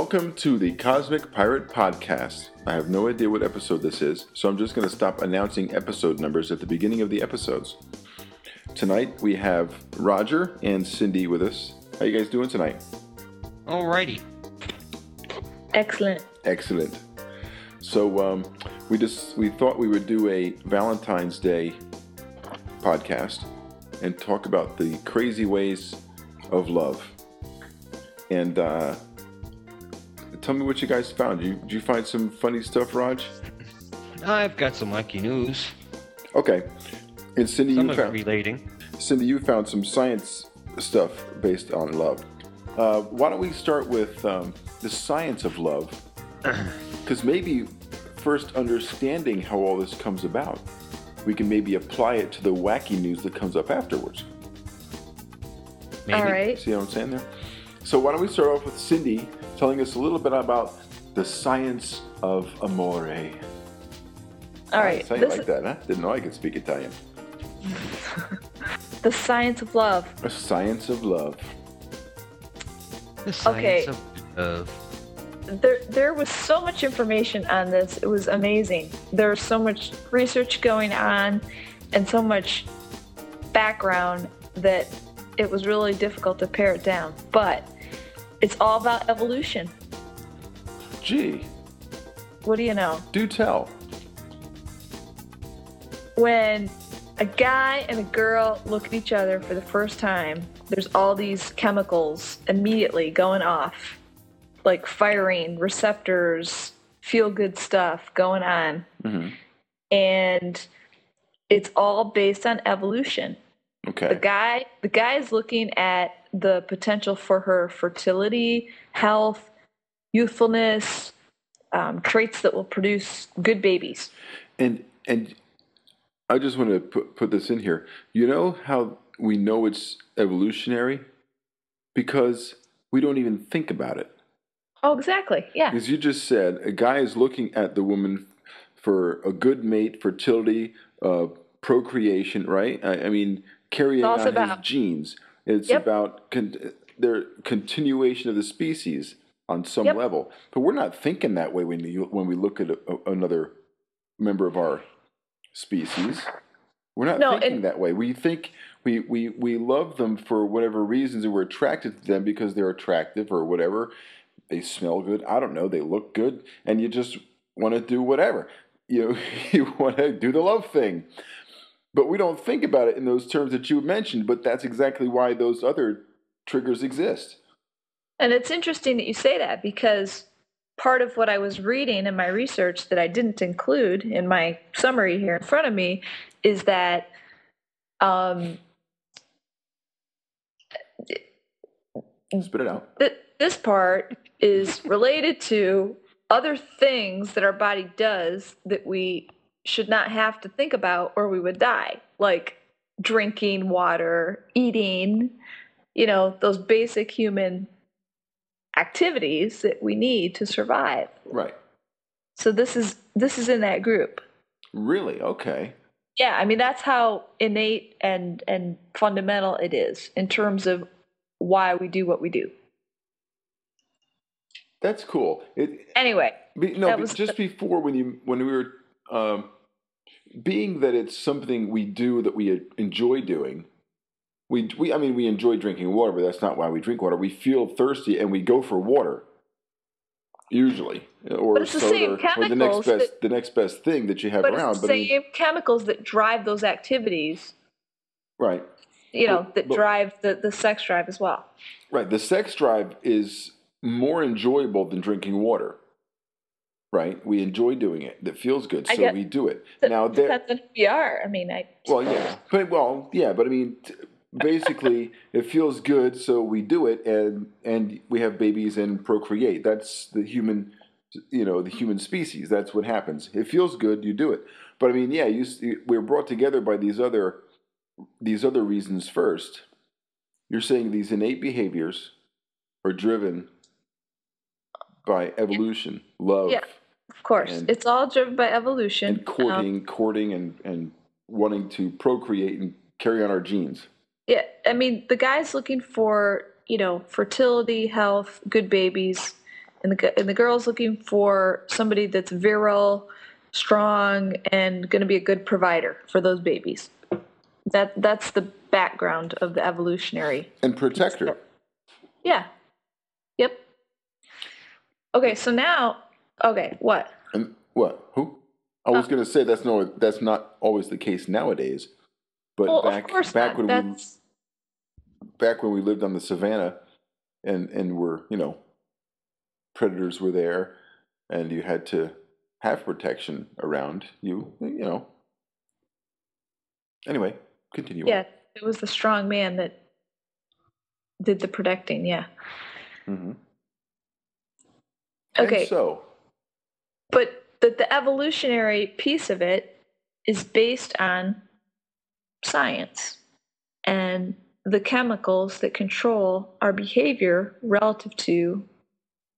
Welcome to the Cosmic Pirate Podcast. I have no idea what episode this is, so I'm just going to stop announcing episode numbers at the beginning of the episodes. Tonight we have Roger and Cindy with us. How you guys doing tonight? Alrighty. Excellent. Excellent. So um, we just we thought we would do a Valentine's Day podcast and talk about the crazy ways of love. And uh, tell me what you guys found. Did you, did you find some funny stuff, Raj? I've got some lucky news. Okay. And Cindy, Some you of it found relating. Cindy, you found some science stuff based on love. Uh, why don't we start with um, the science of love? Because maybe first understanding how all this comes about, we can maybe apply it to the wacky news that comes up afterwards. Maybe. All right. See what I'm saying there? So why don't we start off with Cindy telling us a little bit about the science of amore. All right. Say it This like that, huh? Didn't know I could speak Italian. the science of love. A science of love. The science Okay. of love. There, there was so much information on this. It was amazing. There was so much research going on, and so much background that it was really difficult to pare it down. But it's all about evolution. Gee, What do you know? do tell. when a guy and a girl look at each other for the first time, there's all these chemicals immediately going off, like firing receptors, feel good stuff going on. Mhm. And it's all based on evolution. Okay. The guy the guy is looking at the potential for her fertility, health, youthfulness, um, traits that will produce good babies. And and I just want to put put this in here. You know how we know it's evolutionary? Because we don't even think about it. Oh, exactly. Yeah. Because you just said a guy is looking at the woman for a good mate, fertility, uh, procreation, right? I, I mean, carrying also his genes. It's Yep. about con- their continuation of the species on some Yep. level. But we're not thinking that way when you, when we look at a, a- another member of our species. We're not No, thinking that way. We think we, we, we love them for whatever reasons and we're attracted to them because they're attractive or whatever. They smell good. I don't know. They look good. And you just want to do whatever. You, you want to do the love thing. But we don't think about it in those terms that you mentioned. But that's exactly why those other triggers exist. And it's interesting that you say that because part of what I was reading in my research that I didn't include in my summary here in front of me is that um, Spit it out. th- this part is related to other things that our body does that we should not have to think about or we would die, like drinking water, eating, you know, those basic human activities that we need to survive. Right. So this is this is in that group. Really? Okay. Yeah, I mean that's how innate and and fundamental it is in terms of why we do what we do. That's cool. It, Anyway, Be, no, was just before when you when we were um, being that it's something we do that we enjoy doing. We we I mean we enjoy drinking water, but that's not why we drink water. We feel thirsty and we go for water. Usually, or the soda, same or the next best that- the next best thing that you have but around. it's the But I mean, same chemicals that drive those activities, right, you know, But- that but- drive the, the sex drive as well. right. The sex drive is more enjoyable than drinking water. Right, we enjoy doing it. That feels good, so we do it. It now, there, on who we are. I mean, I Well, yeah, but well, yeah, but I mean, t- basically, it feels good, so we do it, and and we have babies and procreate. That's the human, you know, the human species. That's what happens. It feels good, you do it. But I mean, yeah, you, we're brought together by these other these other reasons first. You're saying these innate behaviors are driven by evolution, love, Yeah. Of course, And- it's all driven by evolution. and Um, courting, courting, and and wanting to procreate and carry on our genes. yeah, I mean, the guy's looking for you know fertility, health, good babies, and the and the girl's looking for somebody that's virile, strong, and going to be a good provider for those babies. That that's the background of the evolutionary. And protector. Yeah. Yep. Okay, so now, okay, what? And what? Who? I was going to say that's no, that's not always the case nowadays. But Well, back back not. when That's we back when we lived on the savannah, and and were you know, predators were there, and you had to have protection around you. You know. Anyway, continue. on. yeah. It was the strong man that did the protecting. Yeah. Mm-hmm. Okay. And so but the, the evolutionary piece of it is based on science and the chemicals that control our behavior relative to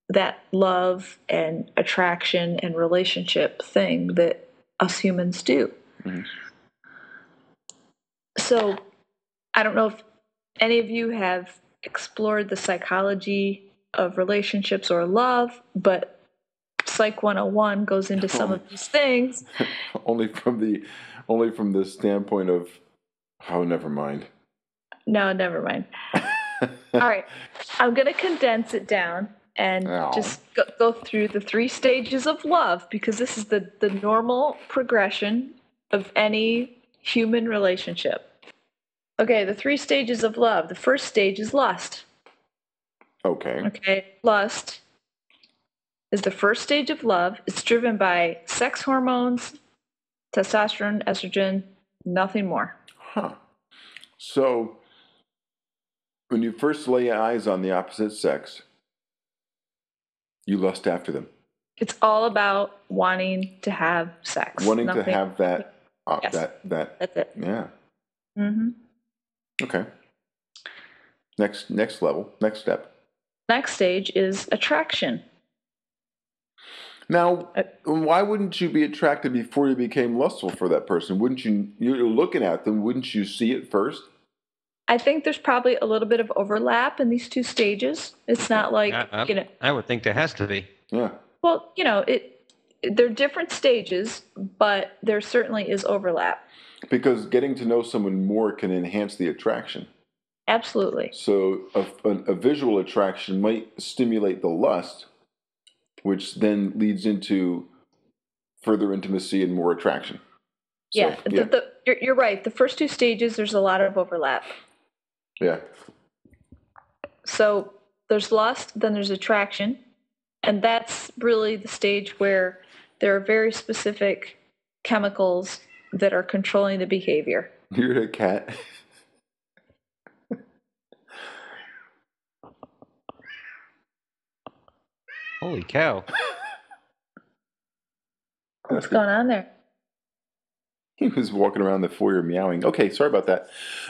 that love and attraction and relationship thing that us humans do. Mhm. So I don't know if any of you have explored the psychology of relationships or love, but Psych 101 goes into some of these things. only from the only from the standpoint of oh, never mind. No, never mind. All right. I'm going to condense it down and Ow. just go, go through the three stages of love because this is the, the normal progression of any human relationship. Okay, the three stages of love. The first stage is lust. Okay. Okay, lust is the first stage of love. It's driven by sex hormones, testosterone, estrogen, nothing more. Huh. So, when you first lay eyes on the opposite sex, you lust after them, It's all about wanting to have sex. wanting to have that. Uh, Yes. That that That's it. yeah. hmm Okay. Next next level, next step. Next stage is attraction. Now, Uh, why wouldn't you be attracted before you became lustful for that person? Wouldn't you? You're looking at them. Wouldn't you see it first? I think there's probably a little bit of overlap in these two stages. It's not like I, I- you know, I would think there has to be. Yeah. well, you know, it. They're different stages, but there certainly is overlap. Because getting to know someone more can enhance the attraction. Absolutely. So a, a, a visual attraction might stimulate the lust, which then leads into further intimacy and more attraction. So, yeah, yeah, The, the, you're, you're right. The first two stages, there's a lot of overlap. yeah. So there's lust, then there's attraction, and that's really the stage where there are very specific chemicals that are controlling the behavior. You're a cat. Holy cow! What's going on there? He was walking around the foyer meowing. Okay, sorry about that.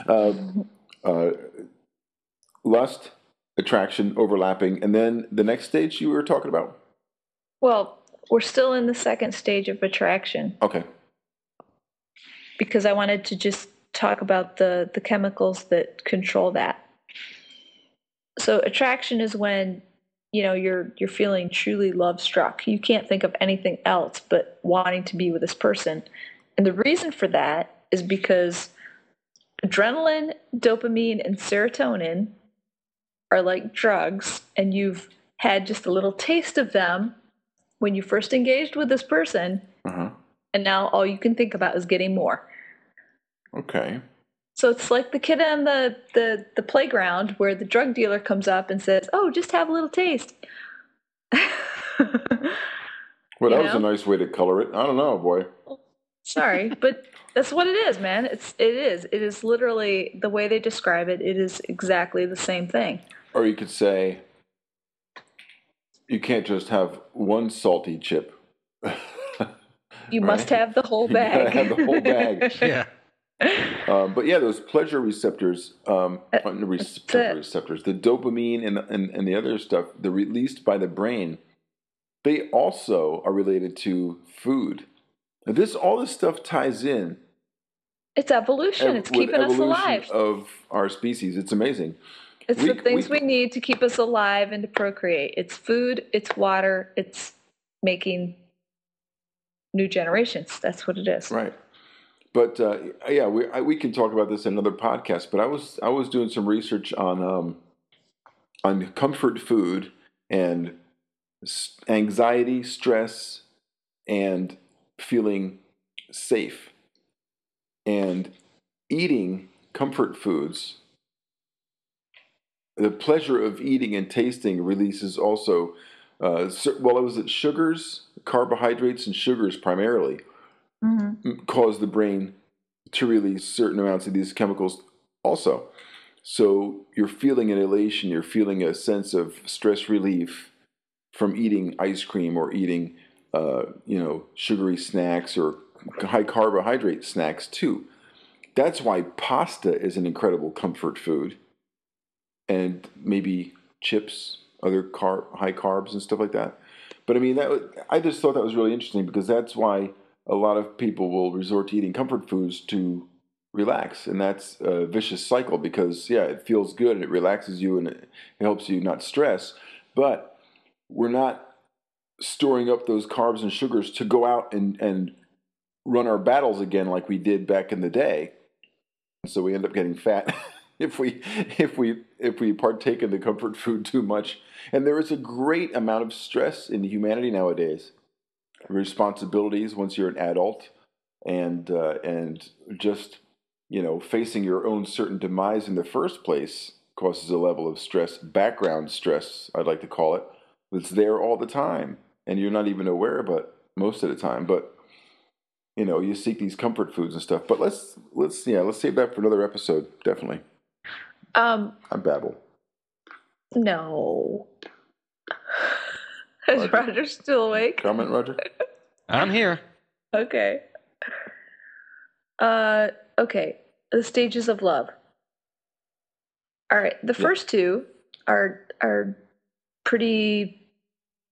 Uh, uh, lust, attraction, overlapping, and then the next stage you were talking about. Well, we're still in the second stage of attraction Okay. because I wanted to just talk about the, the chemicals that control that. So attraction is when you know you're you're feeling truly love struck. You can't think of anything else but wanting to be with this person. And the reason for that is because adrenaline, dopamine, and serotonin are like drugs, and you've had just a little taste of them when you first engaged with this person, Uh-huh. and now all you can think about is getting more. Okay. So it's like the kid on the, the, the playground where the drug dealer comes up and says, Oh, just have a little taste. Well, You that was a nice way to color it. I don't know, boy. Sorry, but that's what it is, man. It's it is. It is literally the way they describe it, it is exactly the same thing. Or you could say, you can't just have one salty chip. You must have the whole You bag. have the whole bag. Yeah. Um, but yeah, those pleasure receptors, um, Uh, the re- pleasure receptors, the dopamine and, and and the other stuff, they're released by the brain. They also are related to food. Now, this all this stuff ties in. It's evolution. ev- It's keeping us evolution alive. of our species. It's amazing. It's We- the things we- we, need to keep us alive and to procreate. It's food, it's water, it's making new generations. That's what it is. Right. But uh, yeah, we I, we can talk about this in another podcast. But I was I was doing some research on um, on comfort food and anxiety, stress, and feeling safe, and eating comfort foods. The pleasure of eating and tasting releases also. Uh, well, it was it sugars, carbohydrates, and sugars primarily Mhm. cause the brain to release certain amounts of these chemicals also. So you're feeling an elation, you're feeling a sense of stress relief from eating ice cream or eating, uh, you know, sugary snacks or high carbohydrate snacks too. That's why pasta is an incredible comfort food, and maybe chips, other car high carbs and stuff like that. But I mean, that I just thought that was really interesting because that's why a lot of people will resort to eating comfort foods to relax, and that's a vicious cycle because yeah, it feels good and it relaxes you and it helps you not stress, but we're not storing up those carbs and sugars to go out and and run our battles again like we did back in the day. So we end up getting fat if we if we if we partake in the comfort food too much. And there is a great amount of stress in humanity nowadays responsibilities once you're an adult and uh, and just you know facing your own certain demise in the first place causes a level of stress background stress i'd like to call it that's there all the time. And you're not even aware of it most of the time but you know you seek these comfort foods and stuff. But let's let's yeah let's save that for another episode definitely. Um, i babble. no. Is Roger. Roger still awake? comment roger I'm here. Okay. Uh, okay. The stages of love. All right. The Yeah. first two are are pretty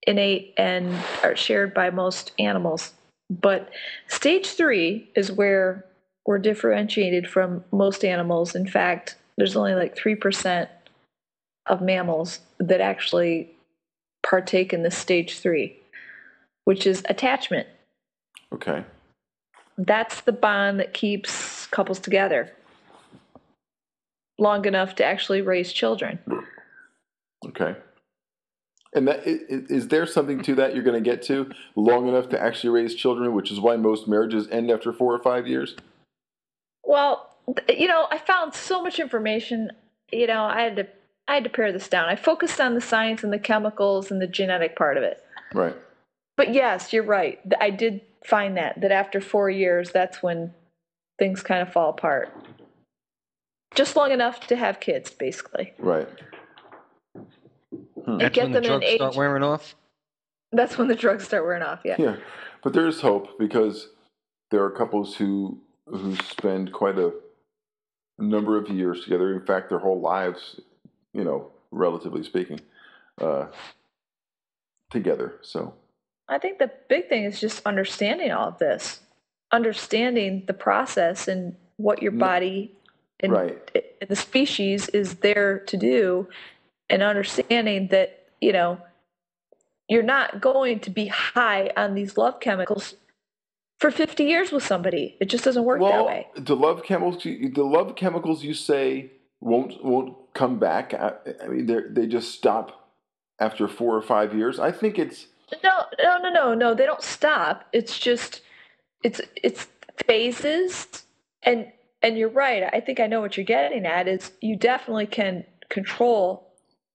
innate and are shared by most animals. But stage three is where we're differentiated from most animals. In fact, there's only like three percent of mammals that actually partake in this stage three, which is attachment. okay That's the bond that keeps couples together long enough to actually raise children. Okay. And that i- i- is there something to that you're going to get to long enough to actually raise children, which is why most marriages end after four or five years. Well, you know, I found so much information. You know, I had to I had to pare this down. I focused on the science and the chemicals and the genetic part of it. Right. But yes, you're right. I did find that that after 4 years that's when things kind of fall apart. Just long enough to have kids basically. Right. Hmm. And That's get when the them in drugs age. start wearing off. That's when the drugs start wearing off, yeah. Yeah. But there is hope because there are couples who who spend quite a number of years together. In fact, their whole lives, you know, relatively speaking, uh, together. So I think the big thing is just understanding all of this, understanding the process and what your body and, Right. and the species is there to do, and understanding that you know you're not going to be high on these love chemicals for 50 years with somebody. It just doesn't work that way. the love chemicals, the love chemicals you say won't won't come back. I, I mean, they they just stop after four or five years. I think it's No, no, no, no, no. They don't stop. It's just it's it's phases and and you're right. I think I know what you're getting at is you definitely can control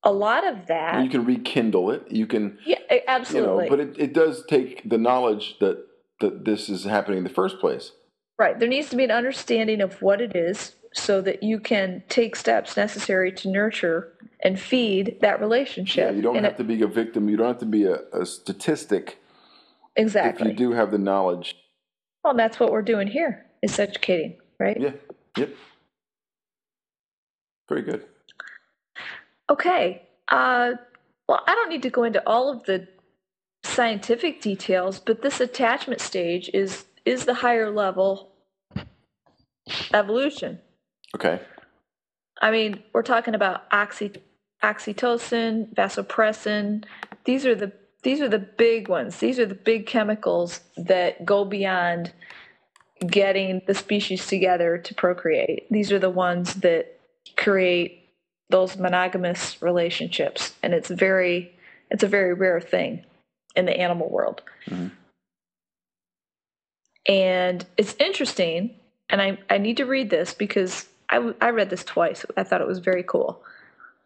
a lot of that. you can rekindle it. You can yeah, a- you absolutely. know, but it, it does take the knowledge that that this is happening in the first place. right. There needs to be an understanding of what it is so that you can take steps necessary to nurture and feed that relationship. Yeah, you don't And have it- to be a victim. You don't have to be a, a statistic exactly. if you do have the knowledge. Well, that's what we're doing here is educating, right? Yeah. Yep. Very good. Okay. Uh, well, I don't need to go into all of the scientific details, but this attachment stage is is the higher level evolution. Okay. I mean, we're talking about oxy, oxytocin, vasopressin. These are the these are the big ones. These are the big chemicals that go beyond getting the species together to procreate. These are the ones that create those monogamous relationships, and it's very it's a very rare thing in the animal world. Mhm. And it's interesting, and I, I need to read this because I, w- I read this twice. I thought it was very cool.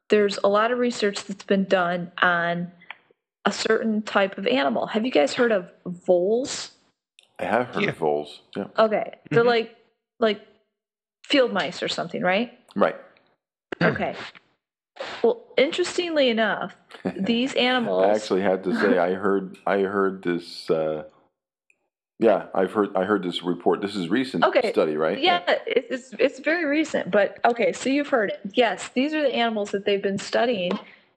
There's a lot of research that's been done on a certain type of animal. Have you guys heard of voles? I have heard Yeah. of voles. Yeah. Okay, they're Mhm. like like field mice or something, right? Right. Okay. Well, interestingly enough, these animals. I actually had to say I heard I heard this. Uh, yeah, I've heard I heard this report. This is recent Okay, study, right? Yeah, it- it's it's very recent, but okay. So you've heard it. Yes, these are the animals that they've been studying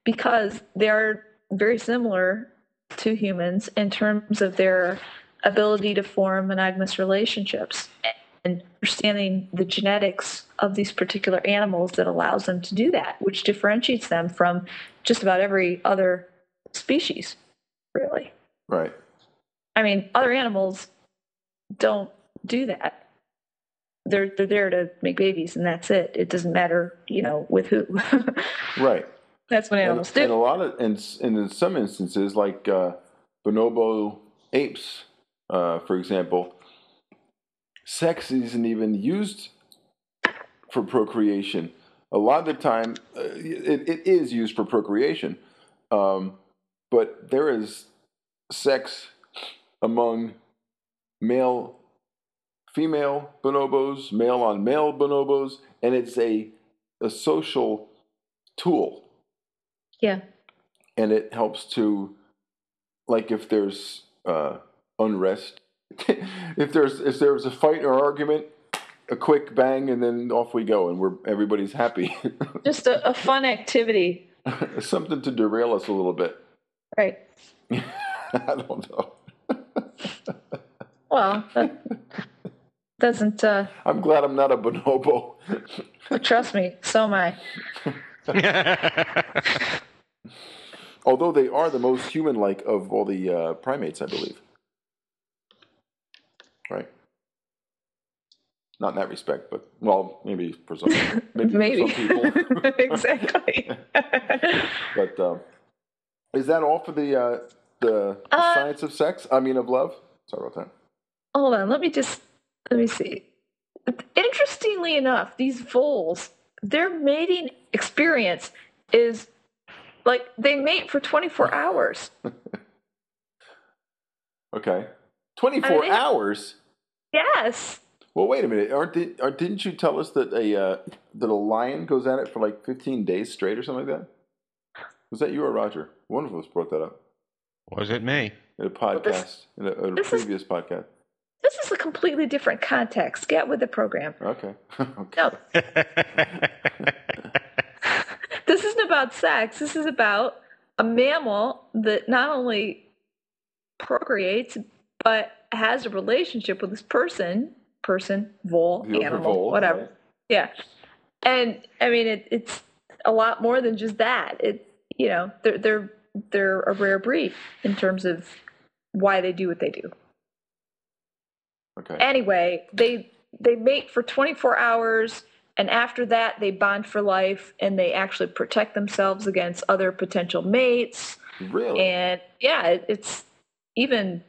because they are very similar to humans in terms of their ability to form monogamous relationships and understanding the genetics of these particular animals that allows them to do that, which differentiates them from just about every other species, really. Right. I mean, other animals don't do that. They're they're there to make babies, and that's it. It doesn't matter, you know, with who. Right. that's what And, do. and a lot of and, and in some instances, like uh, bonobo apes, uh, for example, sex isn't even used for procreation. A lot of the time, uh, it, it is used for procreation, um, but there is sex among male, female bonobos, male on male bonobos, and it's a a social tool. Yeah, and it helps to like if there's uh, unrest if there's if there's a fight or argument a quick bang and then off we go and we're everybody's happy. Just a, a fun activity, something to derail us a little bit. Right? i don't know Well, that doesn't. Uh, i'm glad i'm not a bonobo trust me, so am I. although they are the most human like of all the uh, primates i believe right not in that respect but well maybe for some maybe, Maybe. for some people exactly. But um, is that all for the uh, the, the Uh, science of sex? I mean, of love. Sorry about that. Hold on, let me just let me see. Interestingly enough, these voles, their mating experience is like they mate for 24 hours. Okay, 24 I mean- hours. Yes. Well, wait a minute. Aren't they, aren't, didn't you tell us that a uh, that a lion goes at it for like fifteen days straight or something like that? Was that you or Roger? One of us brought that up Was it me? in a podcast, this- in a, in a this is- previous podcast. This is a completely different context. Get with the program. Okay. okay. No, this isn't about sex. This is about a mammal that not only procreates but has a relationship with this person, person, vole, The animal, vole, whatever. right. Yeah, and I mean it, it's a lot more than just that. It you know they're they're they're a rare breed in terms of why they do what they do. Okay. Anyway, they they mate for 24 hours and after that they bond for life and they actually protect themselves against other potential mates really? and yeah it, it's even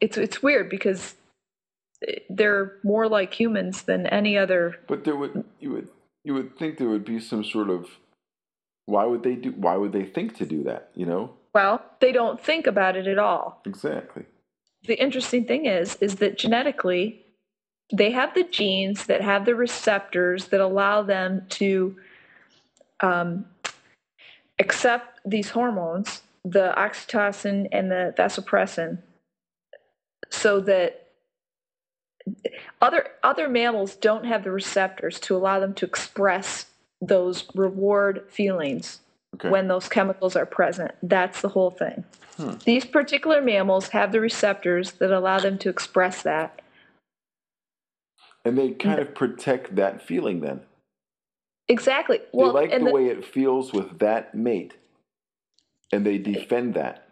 it's it's weird because they're more like humans than any other But there would you would you would think there would be some sort of why would they do why would they think to do that, you know? well they don't think about it at all Exactly. the interesting thing is is that genetically they have the genes that have the receptors that allow them to um, accept these hormones the oxytocin and the vasopressin so that other other mammals don't have the receptors to allow them to express those reward feelings Okay. when those chemicals are present. That's the whole thing. Hmm. These particular mammals have the receptors that allow them to express that. and they kind of protect that feeling then. Exactly. They Well, like the the- way it feels with that mate, and they defend that.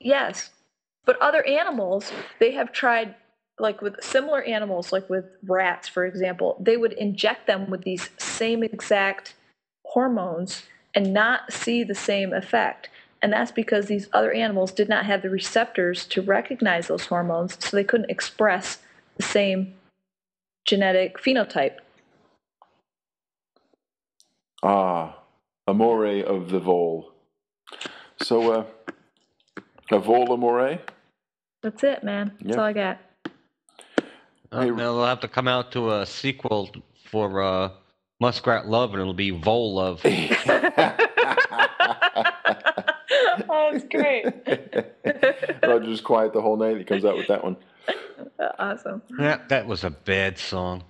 Yes. But other animals, they have tried, like with similar animals, like with rats, for example, they would inject them with these same exact hormones and not see the same effect. And that's because these other animals did not have the receptors to recognize those hormones, so they couldn't express the same genetic phenotype. Ah, amore of the vole. So, uh, a vole amore? That's it, man. That's Yeah. all I got. Uh, Hey- they'll have to come out to a sequel for uh, Muskrat Love, and it'll be Vole Love. oh, it's great. Roger's quiet the whole night. He comes out with that one. awesome. Yeah, that was a bad song.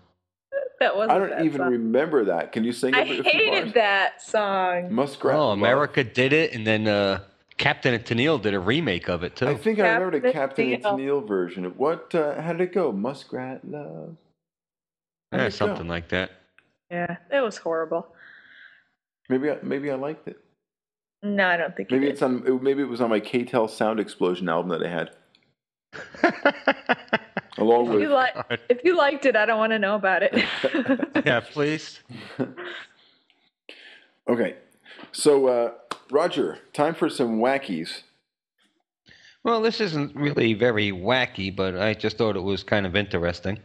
That was. I don't even remember that. Can you sing I a few hated that song. Muskrat. Oh, Love. America did it, and then uh, Captain and Tennille did a remake of it too. I think I remember the Captain Captain and Tennille. Tennille version. What? Uh, how did it go? Muskrat love. Yeah, it go? something like that. Yeah, it was horrible. Maybe I, maybe I liked it. No, I don't think you Maybe did. it's on. it- Maybe it was on my K-Tel Sound Explosion album that I had, along If with. you, like, if you liked it, I don't want to know about it. yeah, please. Okay, so uh, Roger, time for some wackies. Well, this isn't really very wacky, but I just thought it was kind of interesting.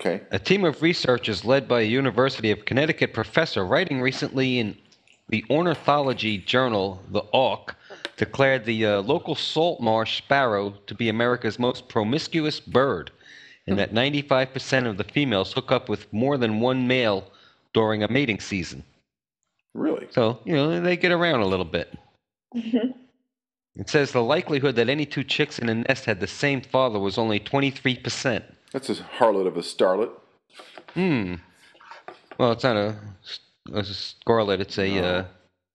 Okay. A team of researchers led by a University of Connecticut professor writing recently in the ornithology journal, The Auk, declared the uh, local salt marsh sparrow to be America's most promiscuous bird, and that 95% of the females hook up with more than one male during a mating season. Really? So, you know, they get around a little bit. It says the likelihood that any two chicks in a nest had the same father was only 23%. That's a harlot of a starlet. Hmm. Well, it's not a, a scarlet. It's a. No. Uh,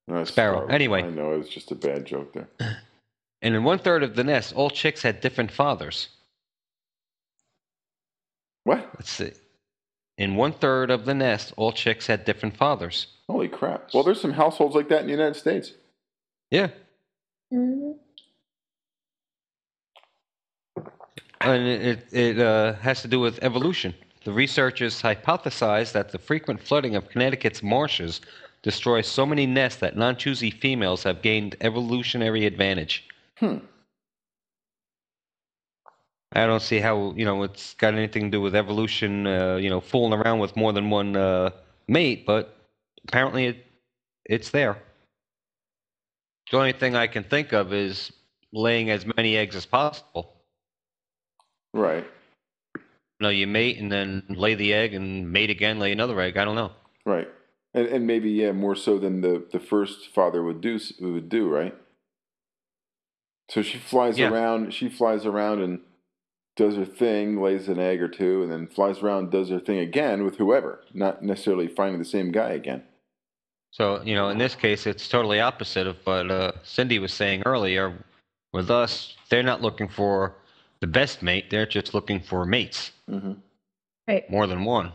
No, Sparrow. starlet. Anyway. I know it was just a bad joke there. and in one third of the nest, all chicks had different fathers. What? Let's see. In one third of the nest, all chicks had different fathers. Holy crap! Well, there's some households like that in the United States. Yeah. Mm-hmm. And it, it uh, has to do with evolution. The researchers hypothesized that the frequent flooding of Connecticut's marshes destroys so many nests that non choosy females have gained evolutionary advantage. Hmm. I don't see how you know it's got anything to do with evolution. Uh, you know, fooling around with more than one uh, mate, but apparently it it's there. The only thing I can think of is laying as many eggs as possible. Right. You know, you mate and then lay the egg and mate again, lay another egg. I don't know. Right. And and maybe yeah, more so than the the first father would do would do, right? So she flies Yeah. around. She flies around and does her thing, lays an egg or two, and then flies around, does her thing again with whoever, not necessarily finding the same guy again. So, you know, in this case, it's totally opposite of what uh, Cindy was saying earlier. With us, they're not looking for the best mate, they're just looking for mates, hmm Right. more than one.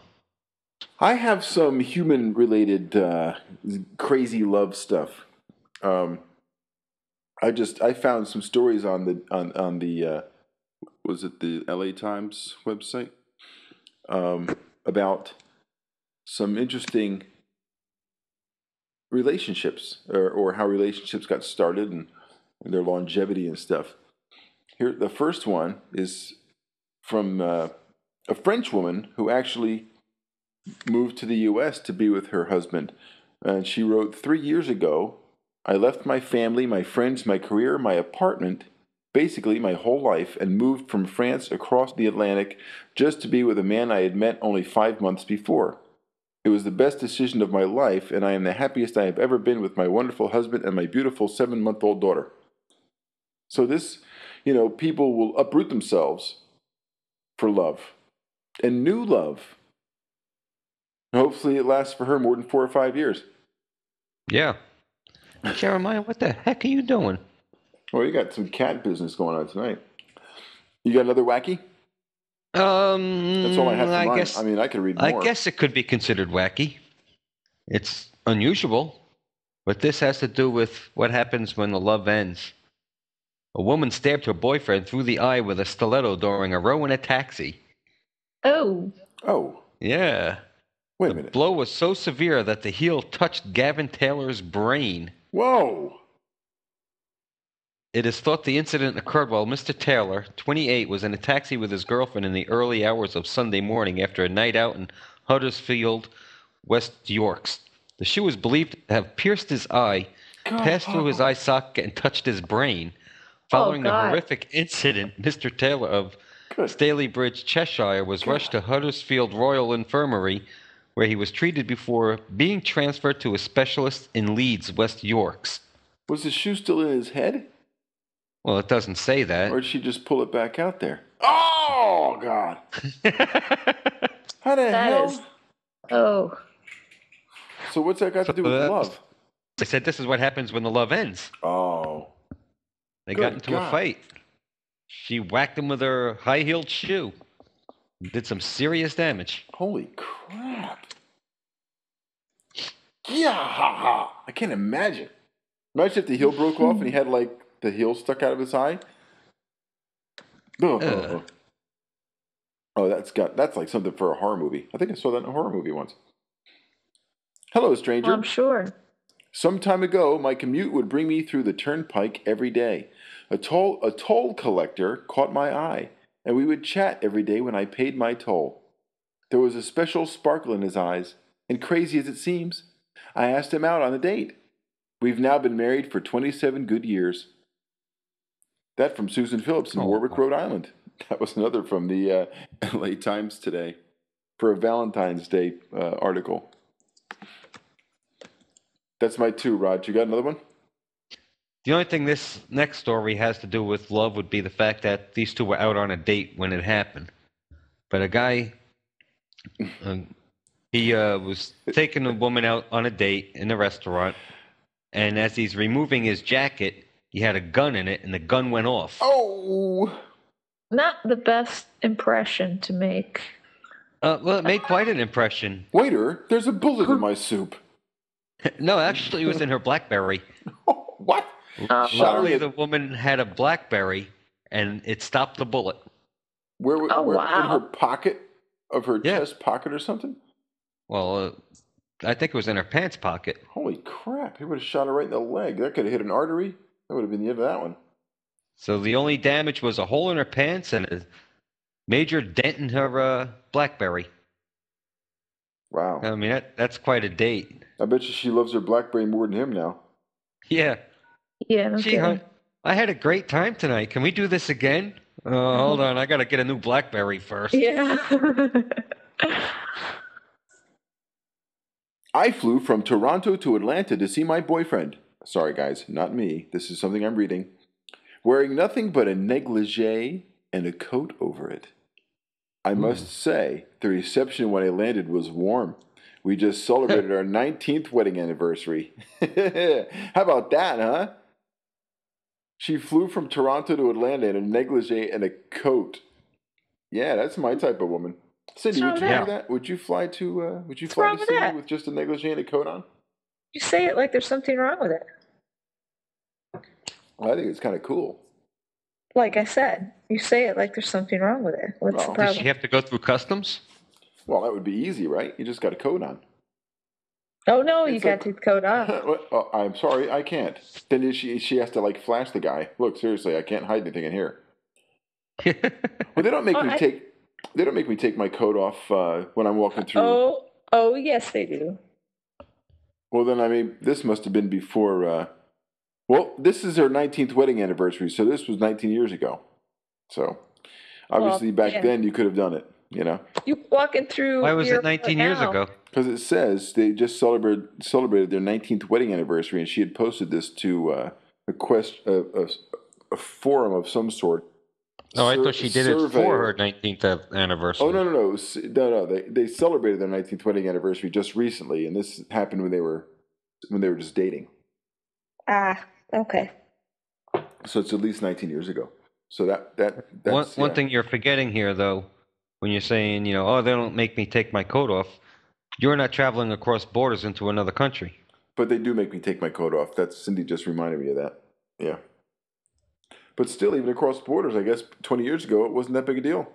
I have some human related uh, crazy love stuff. Um, I just I found some stories on the on on the uh, was it the L.A. Times website um, about some interesting relationships or, or how relationships got started and, and their longevity and stuff. Here, the first one is from uh, a French woman who actually moved to the U.S. to be with her husband. And she wrote, Three years ago, I left my family, my friends, my career, my apartment, basically my whole life, and moved from France across the Atlantic just to be with a man I had met only five months before. It was the best decision of my life, and I am the happiest I have ever been with my wonderful husband and my beautiful seven month old daughter. So, this, you know, people will uproot themselves for love and new love. Hopefully, it lasts for her more than four or five years. Yeah. Jeremiah, what the heck are you doing? Well, you got some cat business going on tonight. You got another wacky? Um, That's all I have to I mind. guess, I mean, I could read I guess it could be considered wacky. It's unusual, but this has to do with what happens when the love ends. A woman stabbed her boyfriend through the eye with a stiletto during a row in a taxi. Oh, Oh, Yeah. wait a minute. The blow was so severe that the heel touched Gavin Taylor's brain. Whoa. It is thought the incident occurred while Mr. Taylor, 28, was in a taxi with his girlfriend in the early hours of Sunday morning after a night out in Huddersfield, West Yorks. The shoe is believed to have pierced his eye, passed through his eye socket, and touched his brain. Following the oh, horrific incident, Mr. Taylor of Good. Stalybridge, Cheshire, was rushed to Huddersfield Royal Infirmary, where he was treated before being transferred to a specialist in Leeds, West Yorks. Was the shoe still in his head? Well, it doesn't say that. Or did she just pull it back out there? Oh, God. How the That hell? is- oh, So what's that got to do with that's- uh, love? They said this is what happens when the love ends. Oh. They Good got into God. a fight. She whacked him with her high heeled shoe. Did some serious damage. Holy crap. Yeah, ha, ha. I can't imagine. Imagine if the heel broke off and he had like the heel stuck out of his eye. Ugh. Ugh. Oh, that's got that's like something for a horror movie. I think I saw that in a horror movie once. Hello, stranger. well, I'm sure. Some time ago, my commute would bring me through the turnpike every day. A toll, a toll collector caught my eye, and we would chat every day when I paid my toll. There was a special sparkle in his eyes, and crazy as it seems, I asked him out on a date. We've now been married for 27 good years. That from Susan Phillips in Oh. Warwick, Rhode Island. That was another from the uh, LA Times today for a Valentine's Day uh, article. That's my two, Rod. You got another one? The only thing this next story has to do with love would be the fact that these two were out on a date when it happened. But a guy, uh, he uh, was taking a woman out on a date in a restaurant, and as he's removing his jacket, he had a gun in it, and the gun went off. Oh, Not the best impression to make. Uh, well, it made quite an impression. waiter, there's a bullet in my soup. No, actually, it was in her BlackBerry. Oh, what? Uh, Luckily, the woman had a BlackBerry, and it stopped the bullet. Where, where, Oh, where- in her pocket of her Yeah. chest pocket or something? Well, uh, I think it was in her pants pocket. Holy crap! He would have shot her right in the leg. That could have hit an artery. That would have been the end of that one. So the only damage was a hole in her pants and a major dent in her uh, BlackBerry. Wow. I mean, that, that's quite a date. I bet you she loves her BlackBerry more than him now. Yeah. yeah, no Gee, kidding. hon, I had a great time tonight. Can we do this again? Uh, hold on, I gotta get a new BlackBerry first. Yeah. I flew from Toronto to Atlanta to see my boyfriend. Sorry, guys, not me. This is something I'm reading. Wearing nothing but a negligee and a coat over it. I must say, the reception when I landed was warm. We just celebrated our 19th wedding anniversary. How about that, huh? She flew from Toronto to Atlanta in a negligee and a coat. Yeah, that's my type of woman. Cindy, would you do that? Would you fly to uh, Would you What's fly to with Sydney that? with just a negligee and a coat on? you say it like there's something wrong with it. Well, I think it's kind of cool. Like I said, you say it like there's something wrong with it. What's Well, the does Does she have to go through customs? Well, that would be easy, right? You just got a coat on. oh no, you It's got like- to coat on. What? oh, I'm sorry, I can't. Then she she has to like flash the guy. Look, seriously, I can't hide anything in here. Well, they don't make Oh, me I- take. They don't make me take my coat off uh, when I'm walking through. Oh, oh yes, they do. Well, then I mean, this must have been before. Uh, well, this is their 19th wedding anniversary, so this was 19 years ago. So, obviously, back yeah. then you could have done it. You know, You walking through. Why was your it 19 years now. ago? because it says they just celebrated celebrated their 19th wedding anniversary, and she had posted this to uh, a quest a, a, a forum of some sort. Oh, I thought she did it for her 19th anniversary. Oh no no no no no they they celebrated their 19th wedding anniversary just recently, and this happened when they were when they were just dating. Ah, okay. So it's at least 19 years ago. So that that that's, one one yeah. thing you're forgetting here, though, when you're saying, you know, oh, they don't make me take my coat off. You're not traveling across borders into another country. But they do make me take my coat off. That's Cindy just reminded me of that. Yeah. But still, even across borders, I guess 20 years ago, it wasn't that big a deal.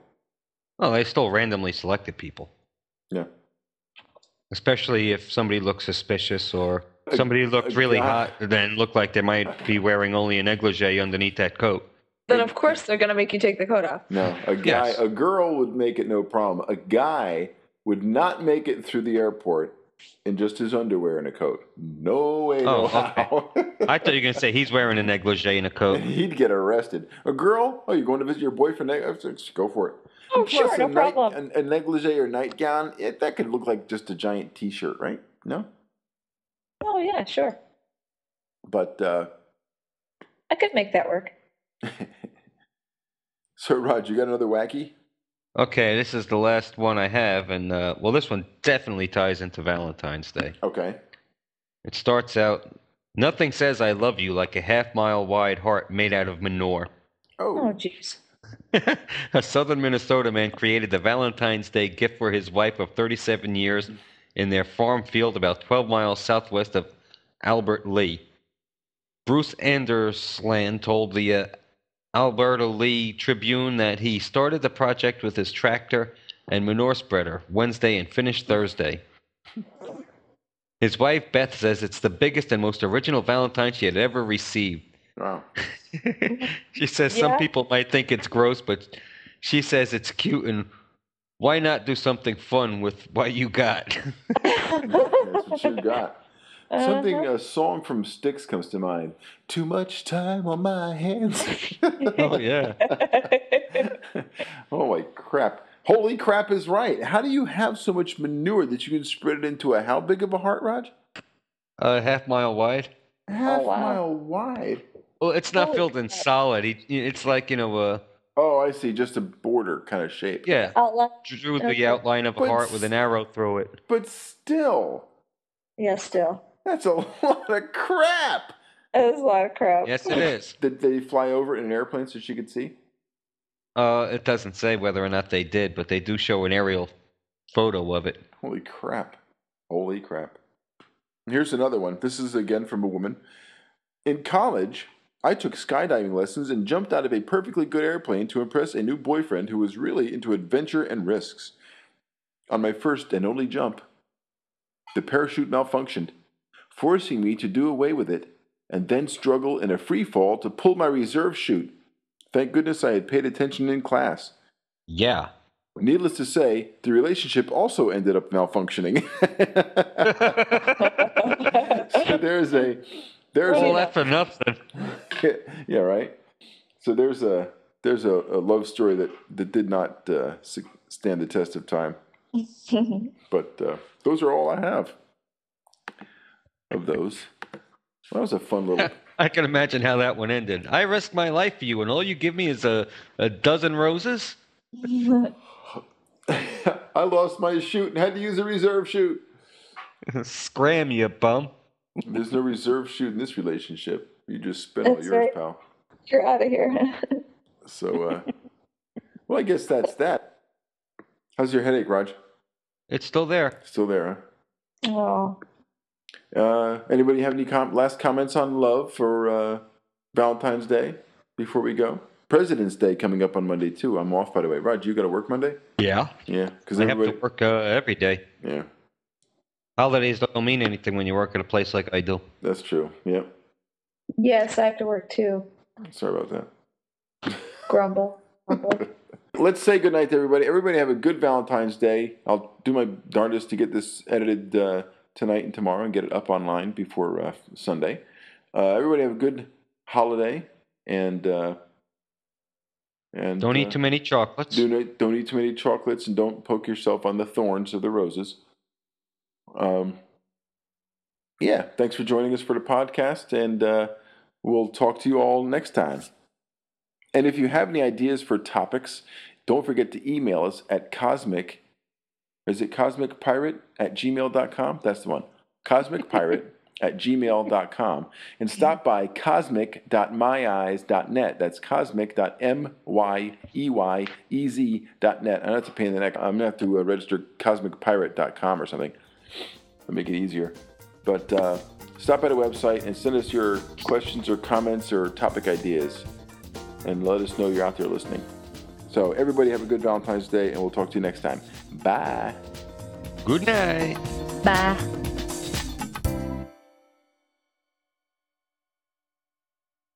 Well, they still randomly selected people, Yeah. especially if somebody looks suspicious or A- somebody looked really guy- hot, then looked like they might be wearing only a negligee underneath that coat. Then of course they're gonna make you take the coat off. No, a guy, Yes. a girl would make it no problem. A guy would not make it through the airport in just his underwear and a coat. No way, no Oh, how. I thought you were going to say he's wearing a negligee and a coat. He'd get arrested. A girl? Oh, you're going to visit your boyfriend? Go for it. Oh, Plus, sure, a no night- problem. A, a negligee or nightgown, it, that could look like just a giant T-shirt, right? No, Oh yeah, sure. but uh, I could make that work. so Rod, you got another wacky? Okay, this is the last one I have, and uh, well, this one definitely ties into Valentine's Day. Okay. It starts out Nothing says I love you like a half mile wide heart made out of manure. Oh Oh, jeez. a southern Minnesota man created the Valentine's Day gift for his wife of 37 years in their farm field about 12 miles southwest of Albert Lea. Bruce Andersland told the uh, Alberta Lee Tribune that he started the project with his tractor and manure spreader Wednesday and finished Thursday. His wife Beth says it's the biggest and most original Valentine she had ever received. wow. she says some people might think it's gross, but she says it's cute and why not do something fun with what you got? That's what you got. Something, Uh-huh. a song from Styx comes to mind. Too much time on my hands. oh yeah. Holy crap. Holy crap is right. How do you have so much manure that you can spread it into a how big of a heart, Rog? A half mile wide. Half wow. mile wide. Well, it's not Holy filled in crap. solid. It's like you know, uh, Oh, I see. Just a border kind of shape. yeah, Outline. drew Okay. the outline of a But heart with an arrow through it. But still, Yeah, still. that's a lot of crap. That is a lot of crap. Yes, it is. Did they fly over in an airplane so she could see? Uh, it doesn't say whether or not they did, but they do show an aerial photo of it. Holy crap. Holy crap. Here's another one. This is again from a woman. In college, I took skydiving lessons and jumped out of a perfectly good airplane to impress a new boyfriend who was really into adventure and risks. On my first and only jump, the parachute malfunctioned, forcing me to do away with it and then struggle in a free fall to pull my reserve chute. Thank goodness I had paid attention in class. Yeah. Needless to say, the relationship also ended up malfunctioning. so there's a there's All a, that for nothing. yeah right. So there's a there's a, a love story that that did not uh, stand the test of time. But uh, those are all I have of those. That was a fun little. I can imagine how that one ended. I risk my life for you, and all you give me is a, a dozen roses? I lost my chute and had to use a reserve chute. Scram, you bum. There's no reserve chute in this relationship. You just spent all That's yours, right. pal. You're out of here. So, uh, well, I guess that's that. How's your headache, Rog? It's still there. Still there, oh. Uh, anybody have any com- last comments on love for uh, Valentine's Day before we go? President's Day coming up on Monday too. I'm off, by the way. Rog, you got to work Monday? Yeah. Yeah, because I have to work uh, every day. Yeah, Holidays don't mean anything when you work at a place like I do. that's true. Yeah, Yes, I have to work too. sorry about that. Grumble. Grumble. Let's say goodnight to everybody. Everybody have a good Valentine's Day. I'll do my darndest to get this edited uh, tonight and tomorrow and get it up online before uh, Sunday. Uh, everybody have a good holiday and uh, and Don't uh, eat too many chocolates. do not, don't eat too many chocolates and don't poke yourself on the thorns of the roses. Um, yeah, thanks for joining us for the podcast, and uh, we'll talk to you all next time. And if you have any ideas for topics, don't forget to email us at cosmic. Is it cosmicpirate at gmail.com? That's the one. Cosmicpirate at gmail.com. And stop by cosmic.myeyes.net. That's cosmic.myeyez.net. I know it's a pain in the neck. I'm going to have to uh, register cosmicpirate.com or something. To make it easier. But uh, stop at the website and send us your questions or comments or topic ideas, and let us know you're out there listening. So everybody have a good Valentine's Day, and we'll talk to you next time. Bye. Good night. Bye.